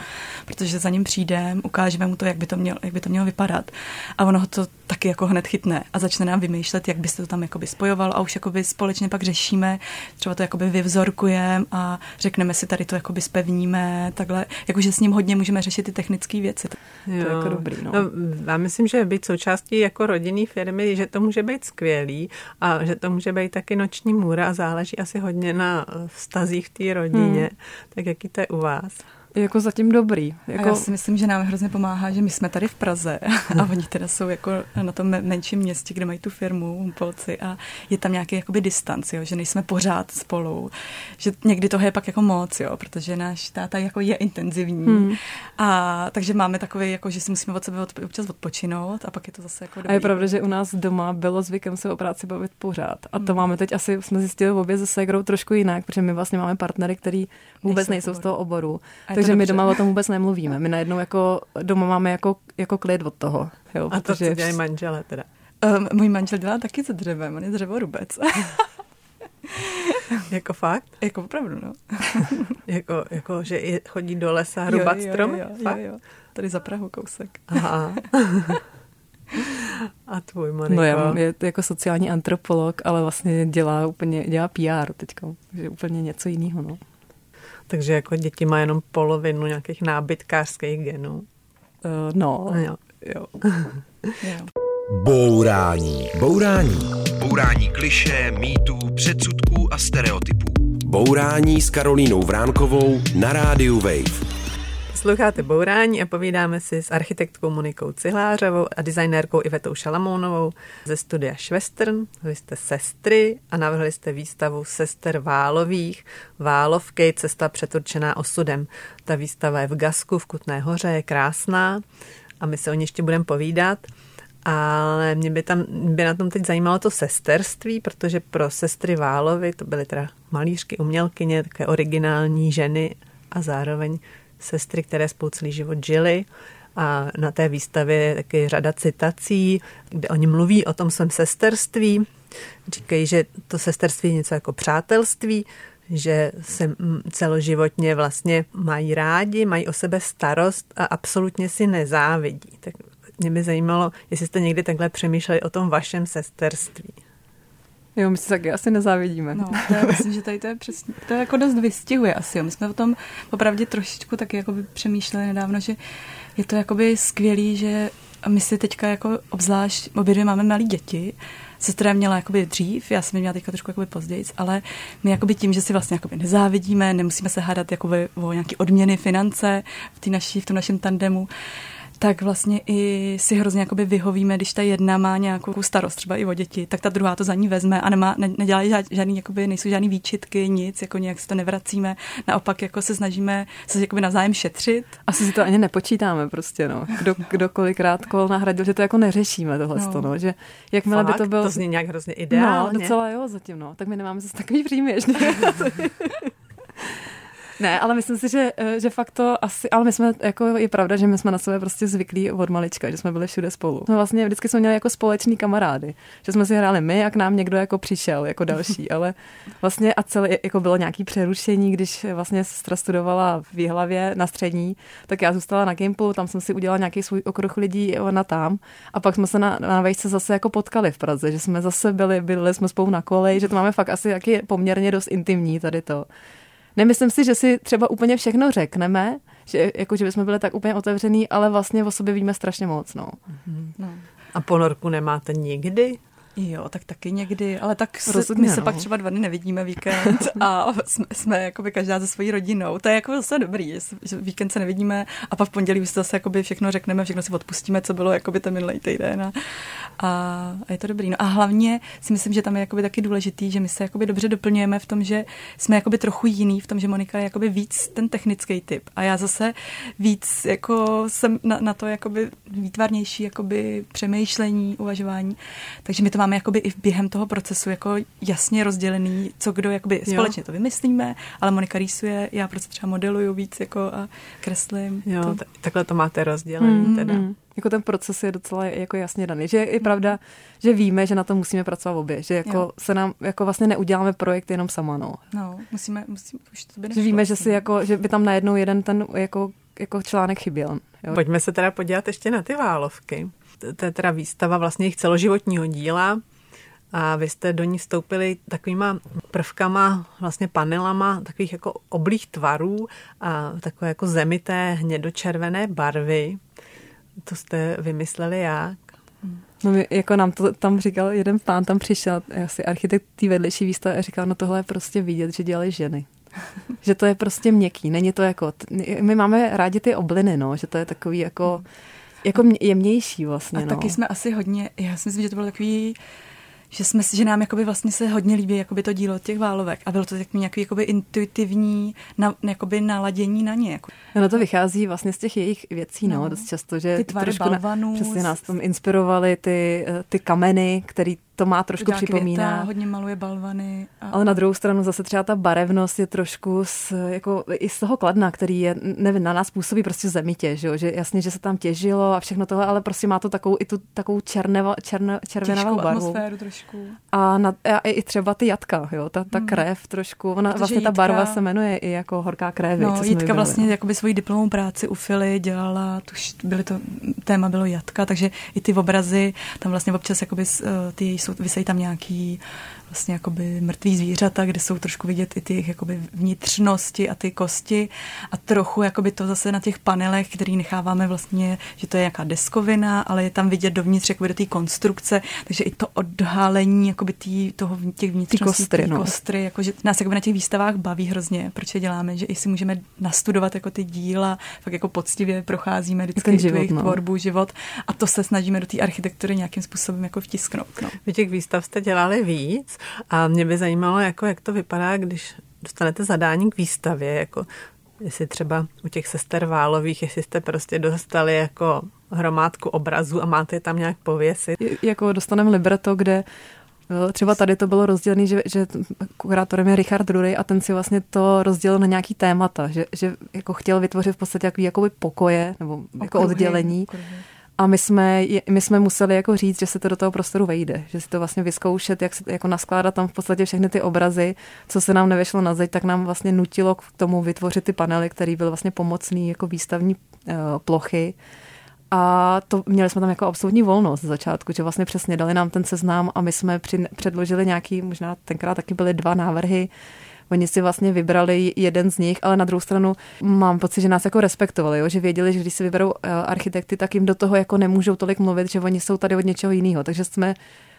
protože za ním přijdeme, ukážeme mu to, jak by to, mělo, jak by to mělo vypadat a ono to taky jako hned chytne a začne nám vymýšlet, jak byste to tam jakoby spojoval a už jakoby společně pak řešíme, třeba to jakoby vyvzorkujeme a řekneme si tady to jakoby spevníme, takhle, jakože s ním hodně můžeme řešit ty technické věci. To, Jo. to je jako dobrý, no. no. Já myslím, že být součástí jako rodinný firmy, že to může být skvělý a že to může být taky noční můra a záleží asi hodně na eh, vztazích v té rodině. Hmm. Tak jaký to je u vás? Jako zatím dobrý. Jako... A já si myslím, že nám hrozně pomáhá, že my jsme tady v Praze a oni teda jsou jako na tom menším městě, kde mají tu firmu Humpolci a je tam nějaký jakoby distanc, jo, že nejsme pořád spolu, že někdy toho je pak jako moc, jo, protože náš táta jako je intenzivní hmm. a takže máme takový, jako, že si musíme od sebe od, občas odpočinout a pak je to zase jako dobrý. A je pravda, že u nás doma bylo zvykem se o práci bavit pořád a to hmm. máme teď asi, jsme zjistili obě se Segrou trošku jinak, protože my vlastně máme partnery, který vůbec nejsou, nejsou z toho oboru. A takže my doma o tom vůbec nemluvíme. My najednou jako doma máme jako, jako klid od toho. Jo, a to, co dělají manžele teda? Um, můj manžel dělá taky se dřevem, on je dřevorubec. jako fakt? Jako opravdu, no. jako, jako, že chodí do lesa rubat jo, jo, stromy? Jo, jo, jo, jo. Tady za Prahu kousek. Aha. A tvůj Moniko? No já je jako sociální antropolog, ale vlastně dělá úplně, dělá PR teďka, že úplně něco jiného, no. Takže jako děti má jenom polovinu nějakých nábytkářských genů. Uh, no, jo. jo. jo. Bourání. Bourání. Bourání kliše, mýtů, předsudků a stereotypů. Bourání s Karolínou Vránkovou na rádiu Wave. Posloucháte Bourání a povídáme si s architektkou Monikou Cihlářovou a designérkou Ivetou Šalamounovou ze studia Švestern. Vy jste sestry a navrhli jste výstavu Sester Válových. Válovky, cesta přeturčená osudem. Ta výstava je v Gasku v Kutné hoře, je krásná a my se o ní ještě budeme povídat. Ale mě by, tam, by na tom teď zajímalo to sesterství, protože pro sestry Válovy to byly teda malířky, umělkyně, také originální ženy a zároveň sestry, které spolu celý život žili. A na té výstavě je taky řada citací, kde oni mluví o tom svém sesterství. Říkají, že to sesterství je něco jako přátelství, že se celoživotně vlastně mají rádi, mají o sebe starost a absolutně si nezávidí. Tak mě by zajímalo, jestli jste někdy takhle přemýšleli o tom vašem sesterství. Jo, my si taky asi nezávidíme. No, to já myslím, že tady to je přesně, to je jako dost vystihuje asi. Jo. My jsme o tom opravdu trošičku taky jako by přemýšleli nedávno, že je to jakoby skvělý, že my si teďka jako obzvlášť, obě dvě máme malé děti, sestra měla jakoby dřív, já jsem je měla teďka trošku jakoby později, ale my jakoby tím, že si vlastně jakoby nezávidíme, nemusíme se hádat jakoby o nějaké odměny, finance v, naší, v tom našem tandemu, tak vlastně i si hrozně jakoby vyhovíme, když ta jedna má nějakou starost, třeba i o děti, tak ta druhá to za ní vezme a nemá, ne, nedělají žádný, jakoby, nejsou žádný výčitky, nic, jako nějak si to nevracíme. Naopak jako se snažíme se jakoby navzájem šetřit. Asi si to ani nepočítáme prostě, no. Kdo, kdo kolikrát kol nahradil, že to jako neřešíme tohle, no. no. že jakmile Fakt? by to bylo... To zní nějak hrozně ideálně. No, docela jo, zatím, no. Tak my nemáme zase takový příjmy. Ne, ale myslím si, že, eh, že fakt to asi, ale my jsme, jako je pravda, že my jsme na sebe prostě zvyklí od malička, že jsme byli všude spolu. No vlastně vždycky jsme měli jako společný kamarády, že jsme si hráli my a k nám někdo jako přišel jako další, ale vlastně a celé, jako bylo nějaký přerušení, když vlastně sestra studovala v Jihlavě na střední, tak já zůstala na Gimplu, tam jsem si udělala nějaký svůj okruh lidí, ona tam a pak jsme se na, na vejšce zase jako potkali v Praze, že jsme zase byli, byli jsme spolu na koleji, že to máme fakt asi taky poměrně dost intimní tady to. Nemyslím si, že si třeba úplně všechno řekneme, že, jako, že bychom byli tak úplně otevřený, ale vlastně o sobě víme strašně moc. No. Mm-hmm. no. A ponorku nemáte nikdy? Jo, tak taky někdy, ale tak se, my se no. pak třeba dva dny nevidíme víkend a jsme, jsme jakoby každá se svojí rodinou. To je jako zase dobrý, že víkend se nevidíme a pak v pondělí už zase jakoby všechno řekneme, všechno si odpustíme, co bylo jakoby ten minulý týden a, a, je to dobrý. No a hlavně si myslím, že tam je jakoby taky důležitý, že my se jakoby dobře doplňujeme v tom, že jsme jakoby trochu jiný, v tom, že Monika je jakoby víc ten technický typ a já zase víc jako jsem na, na to jakoby výtvarnější jakoby přemýšlení, uvažování. Takže my to máme máme jakoby i během toho procesu jako jasně rozdělený, co kdo jakoby jo. společně to vymyslíme, ale Monika rýsuje, já prostě třeba modeluju víc jako a kreslím. Jo, to. takhle to máte rozdělený mm, teda. Mm. Jako ten proces je docela jako jasně daný. Že je pravda, že víme, že na to musíme pracovat obě. Že jako jo. se nám jako vlastně neuděláme projekt jenom sama, no. No, musíme, musíme už to by Že víme, že si jako, že by tam najednou jeden ten jako jako článek chyběl. Jo. Pojďme se teda podívat ještě na ty válovky. To je teda výstava vlastně jejich celoživotního díla a vy jste do ní vstoupili takovýma prvkama, vlastně panelama takových jako oblých tvarů a takové jako zemité hnědočervené barvy. To jste vymysleli jak? No my, jako nám to tam říkal, jeden pán tam přišel, asi architekt té vedlejší výstavy a říkal, no tohle je prostě vidět, že dělají ženy. že to je prostě měkký, není to jako, my máme rádi ty obliny, no, že to je takový jako, jako jemnější vlastně. A no. taky jsme asi hodně, já si myslím, že to bylo takový, že, jsme, že nám jakoby vlastně se hodně líbí jakoby to dílo těch válovek a bylo to takový nějaký jakoby intuitivní na, jakoby naladění na ně. Jako. No to vychází vlastně z těch jejich věcí, no, no dost často, že ty tvary balvanů, na, přesně nás tam inspirovaly ty, eh, ty kameny, který to má trošku připomíná. Květa, hodně maluje balvany. A... Ale na druhou stranu zase třeba ta barevnost je trošku z, jako i z toho kladna, který je, nevím, na nás působí prostě zemitě, že, jo? že jasně, že se tam těžilo a všechno tohle, ale prostě má to takovou i tu takovou černeva, černe, červenavou barvu. atmosféru trošku. A, na, a i třeba ty jatka, jo? Ta, ta hmm. krev trošku, ona, vlastně jitka, ta barva se jmenuje i jako horká krev. No, Jitka vlastně jakoby svoji diplomovou práci u Fily dělala, tuž byly to, téma bylo jatka, takže i ty obrazy, tam vlastně občas jakoby eh, ty jsou, vysejí tam nějaký vlastně jakoby mrtvý zvířata, kde jsou trošku vidět i ty jakoby vnitřnosti a ty kosti a trochu jakoby to zase na těch panelech, který necháváme vlastně, že to je nějaká deskovina, ale je tam vidět dovnitř jakoby do té konstrukce, takže i to odhalení jakoby tý, toho, těch vnitřností, ty kostry, no. kostry jako, že nás jakoby na těch výstavách baví hrozně, proč je děláme, že i si můžeme nastudovat jako ty díla, fakt jako poctivě procházíme vždycky život, jejich no. tvorbu, život a to se snažíme do té architektury nějakým způsobem jako vtisknout. No. Vy těch výstav jste dělali víc a mě by zajímalo, jako, jak to vypadá, když dostanete zadání k výstavě, jako jestli třeba u těch sester Válových, jestli jste prostě dostali jako hromádku obrazů a máte je tam nějak pověsit. Jako dostaneme libreto, kde eh, Třeba tady to bylo rozdělené, že, že kurátorem je Richard Rury a ten si vlastně to rozdělil na nějaký témata, že, že jako chtěl vytvořit v podstatě jaký jakoby pokoje nebo okruhy, jako oddělení. Okruhy a my jsme, my jsme museli jako říct, že se to do toho prostoru vejde, že si to vlastně vyzkoušet, jak se jako naskládat tam v podstatě všechny ty obrazy, co se nám nevyšlo na zeď, tak nám vlastně nutilo k tomu vytvořit ty panely, který byl vlastně pomocný jako výstavní uh, plochy. A to měli jsme tam jako absolutní volnost z začátku, že vlastně přesně dali nám ten seznam a my jsme při, předložili nějaký, možná tenkrát taky byly dva návrhy, Oni si vlastně vybrali jeden z nich, ale na druhou stranu mám pocit, že nás jako respektovali, jo? že věděli, že když si vyberou eh, architekty, tak jim do toho jako nemůžou tolik mluvit, že oni jsou tady od něčeho jiného. Takže jsme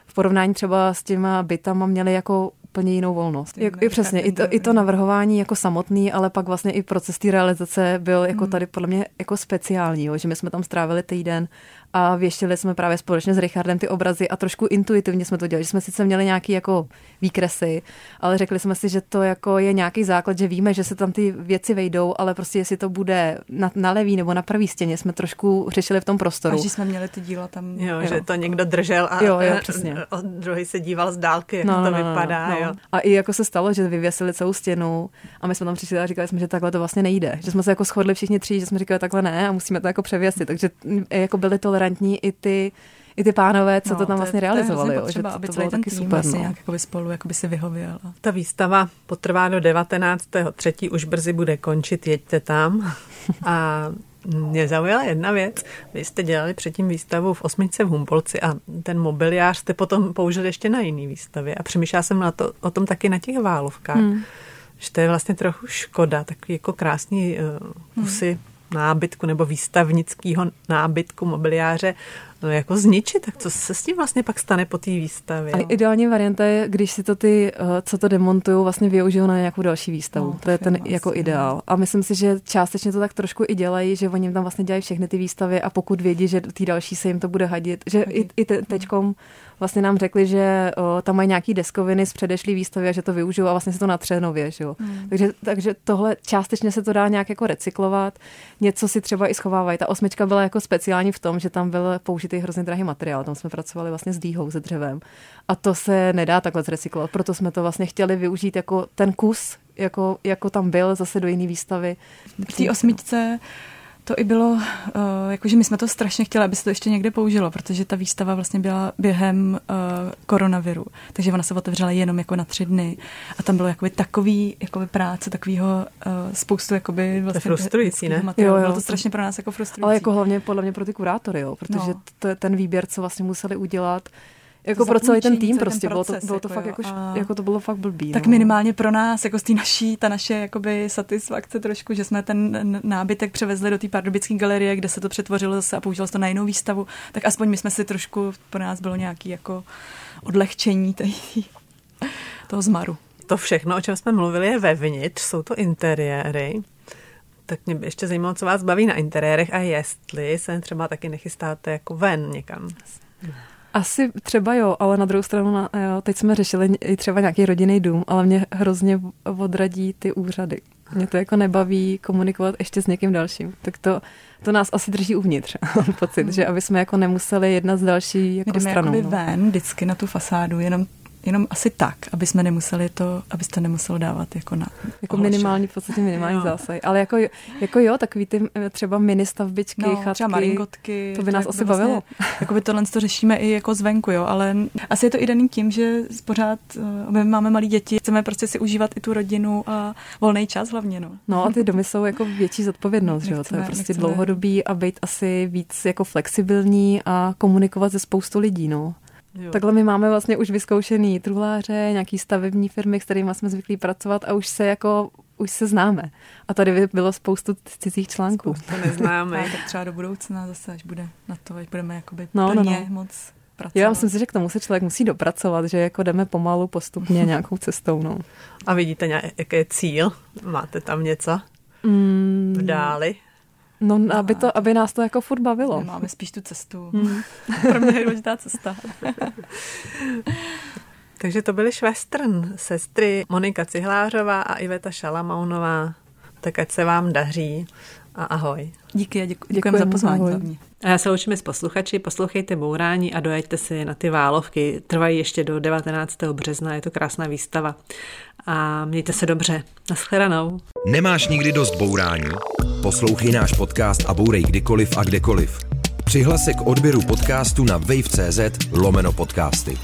v porovnání třeba s těma bytama měli jako úplně jinou volnost. Jak, i přesně, i to, i to navrhování jako samotný, ale pak vlastně i proces té realizace byl jako hmm. tady podle mě jako speciální, jo, že my jsme tam strávili týden a věštili jsme právě společně s Richardem ty obrazy a trošku intuitivně jsme to dělali, že jsme sice měli nějaký jako výkresy, ale řekli jsme si, že to jako je nějaký základ, že víme, že se tam ty věci vejdou, ale prostě jestli to bude na, na levý nebo na pravý stěně, jsme trošku řešili v tom prostoru. A že jsme měli ty díla tam. Jo, jo. že to někdo držel a, jo, jo, přesně. a druhý se díval z dálky, jak no, to no, no vypadá. No, jo. A i jako se stalo, že vyvěsili celou stěnu a my jsme tam přišli a říkali jsme, že takhle to vlastně nejde. Že jsme se jako shodli všichni tři, že jsme říkali takhle ne a musíme to jako převěsit. Takže jako byli tolerantní i ty i ty pánové, co no, to tam vlastně to je, realizovali. To je potřeba, jo, že aby to, celý ten tým super, vlastně no. nějak jakoby spolu jakoby si vyhověl. Ta výstava potrvá do 19. třetí, už brzy bude končit, jeďte tam. A mě zaujala jedna věc. Vy jste dělali předtím výstavu v Osmičce v Humpolci a ten mobiliář jste potom použili ještě na jiný výstavě. A přemýšlela jsem na to, o tom taky na těch válovkách. Hmm. Že to je vlastně trochu škoda, takový jako krásný uh, kusy hmm nábytku nebo výstavnického nábytku mobiliáře no jako zničit, tak co se s tím vlastně pak stane po té výstavě? A ideální varianta je, když si to ty, eh, co to demontují, vlastně využijou na nějakou další výstavu. No, to je ten vlastně. jako ideál. A myslím si, že částečně to tak trošku i dělají, že oni tam vlastně dělají všechny ty výstavy a pokud vědí, že ty další se jim to bude hadit, že hadit. i, i te, teďkom vlastně nám řekli, že o, tam mají nějaký deskoviny z předešlý výstavy a že to využijou a vlastně se to natře nově. Že jo? Hmm. Takže, takže tohle částečně se to dá nějak jako recyklovat. Něco si třeba i schovávají. Ta osmička byla jako speciální v tom, že tam byl použitý hrozně drahý materiál. Tam jsme pracovali vlastně s dýhou, se dřevem. A to se nedá takhle zrecyklovat. Proto jsme to vlastně chtěli využít jako ten kus, jako, jako tam byl zase do jiné výstavy. V té osmičce to i bylo, uh, jakože my jsme to strašně chtěli, aby se to ještě někde použilo, protože ta výstava vlastně byla během uh, koronaviru, takže ona se otevřela jenom jako na tři dny a tam bylo jakoby takový jakoby práce, takovýho uh, spoustu jakoby vlastně to je frustrující, ne? Jo, jo, bylo to strašně pro nás jako frustrující. Ale jako hlavně podle mě pro ty kurátory, jo, protože no. to je ten výběr, co vlastně museli udělat, jako pro celý ten tým prostě, proces, bylo to, bylo to jako fakt jako, jako, to bylo fakt blbý. Tak no. minimálně pro nás, jako z té naší, ta naše jakoby satisfakce trošku, že jsme ten nábytek převezli do té pardubické galerie, kde se to přetvořilo zase a použilo se to na jinou výstavu, tak aspoň my jsme si trošku, pro nás bylo nějaký jako odlehčení tej, toho zmaru. To všechno, o čem jsme mluvili, je vevnitř, jsou to interiéry. Tak mě by ještě zajímalo, co vás baví na interiérech a jestli se třeba taky nechystáte jako ven někam. Asi třeba jo, ale na druhou stranu, na, jo, teď jsme řešili i třeba nějaký rodinný dům, ale mě hrozně odradí ty úřady. Mě to jako nebaví komunikovat ještě s někým dalším. Tak to, to nás asi drží uvnitř, pocit, že aby jsme jako nemuseli jedna z další jako jdeme stranou. No. ven vždycky na tu fasádu, jenom jenom asi tak, aby jsme nemuseli to, abyste nemuseli dávat jako na Jako minimální, v podstatě minimální zásah. Ale jako, jako jo, takový ty eh, třeba mini stavbičky, no, chatky. třeba maringotky. To by nás to asi vlastně, bavilo. Jako by tohle to řešíme i jako zvenku, jo, ale asi je to i daný tím, že pořád eh, my máme malí děti, chceme prostě si užívat i tu rodinu a volný čas hlavně, no. No a ty domy jsou jako větší zodpovědnost, že jo, to je prostě nechceme. dlouhodobý a být asi víc jako flexibilní a komunikovat se spoustu lidí, no. Jo. Takhle my máme vlastně už vyzkoušený truhláře, nějaký stavební firmy, s kterými jsme zvyklí pracovat a už se jako už se známe. A tady bylo spoustu cizích článků. To neznáme. tak třeba do budoucna zase, až bude na to, až budeme jakoby no, plně no, no. moc pracovat. Já myslím si, že k tomu se člověk musí dopracovat, že jako jdeme pomalu, postupně nějakou cestou. No. A vidíte, jaký je cíl? Máte tam něco mm, v dáli? No, no, aby, to, aby nás to jako furt bavilo. máme spíš tu cestu. Hmm. Pro mě je důležitá cesta. Takže to byly švestern, sestry Monika Cihlářová a Iveta Šalamounová. Tak ať se vám daří a ahoj. Díky a děku, děkujeme za pozvání. A já se loučím s posluchači, poslouchejte Bourání a dojeďte si na ty válovky. Trvají ještě do 19. března, je to krásná výstava. A mějte se dobře. Naschledanou. Nemáš nikdy dost bourání? Poslouchej náš podcast a bourej kdykoliv a kdekoliv. Přihlas se k odběru podcastu na wave.cz lomeno podcasty.